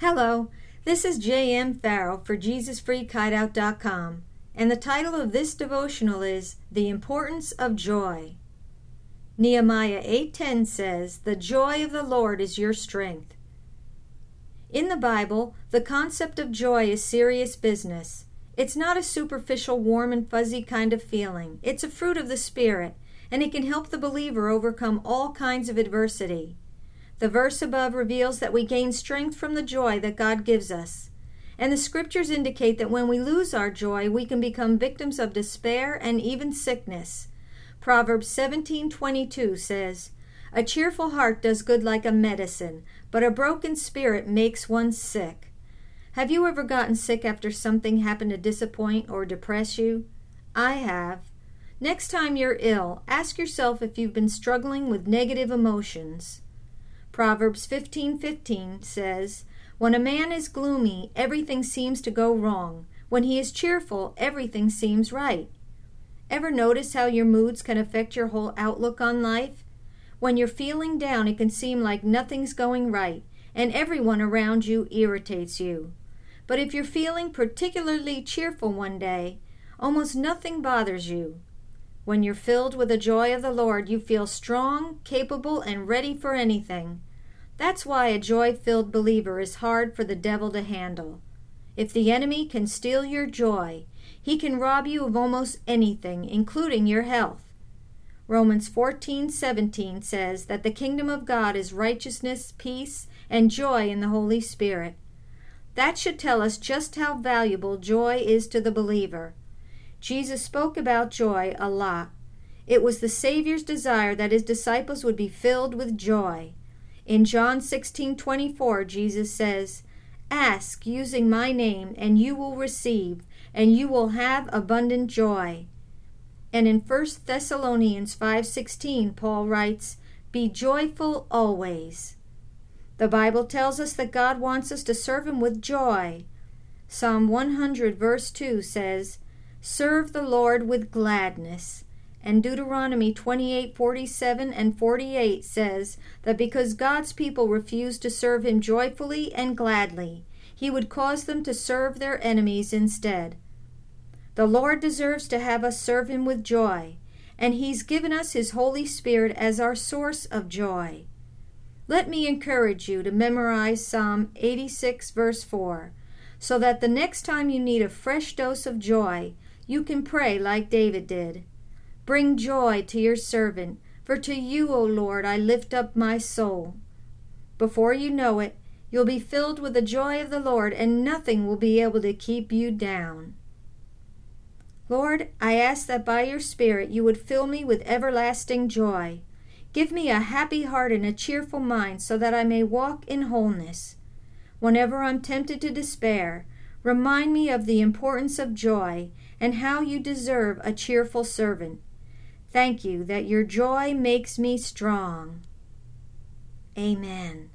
Hello, this is J.M. Farrell for JesusFreakHideout.com, and the title of this devotional is The Importance of Joy. Nehemiah 8:10 says, "The joy of the Lord is your strength." In the Bible, the concept of joy is serious business. It's not a superficial, warm and fuzzy kind of feeling. It's a fruit of the Spirit, and it can help the believer overcome all kinds of adversity. The verse above reveals that we gain strength from the joy that God gives us. And the scriptures indicate that when we lose our joy, we can become victims of despair and even sickness. Proverbs 17:22 says, "A cheerful heart does good like a medicine, but a broken spirit makes one sick." Have you ever gotten sick after something happened to disappoint or depress you? I have. Next time you're ill, ask yourself if you've been struggling with negative emotions. Proverbs 15:15 says, "When a man is gloomy, everything seems to go wrong. When he is cheerful, everything seems right." Ever notice how your moods can affect your whole outlook on life? When you're feeling down, it can seem like nothing's going right, and everyone around you irritates you. But if you're feeling particularly cheerful one day, almost nothing bothers you. When you're filled with the joy of the Lord, you feel strong, capable, and ready for anything. That's why a joy filled believer is hard for the devil to handle. If the enemy can steal your joy, he can rob you of almost anything, including your health. Romans 14:17 says that the kingdom of God is righteousness, peace, and joy in the Holy Spirit. That should tell us just how valuable joy is to the believer. Jesus spoke about joy a lot. It was the Savior's desire that his disciples would be filled with joy. In John 16:24, Jesus says, "Ask using my name, and you will receive, and you will have abundant joy." And in 1 Thessalonians 5:16, Paul writes, "Be joyful always." The Bible tells us that God wants us to serve him with joy. Psalm 100 verse 2 says, "Serve the Lord with gladness." And Deuteronomy 28 47 and 48 says that because God's people refused to serve Him joyfully and gladly, He would cause them to serve their enemies instead. The Lord deserves to have us serve Him with joy, and He's given us His Holy Spirit as our source of joy. Let me encourage you to memorize Psalm 86, verse 4, so that the next time you need a fresh dose of joy, you can pray like David did. Bring joy to your servant, for to you, O Lord, I lift up my soul. Before you know it, you'll be filled with the joy of the Lord, and nothing will be able to keep you down. Lord, I ask that by your Spirit you would fill me with everlasting joy. Give me a happy heart and a cheerful mind so that I may walk in wholeness. Whenever I'm tempted to despair, remind me of the importance of joy and how you deserve a cheerful servant. Thank you that your joy makes me strong. Amen.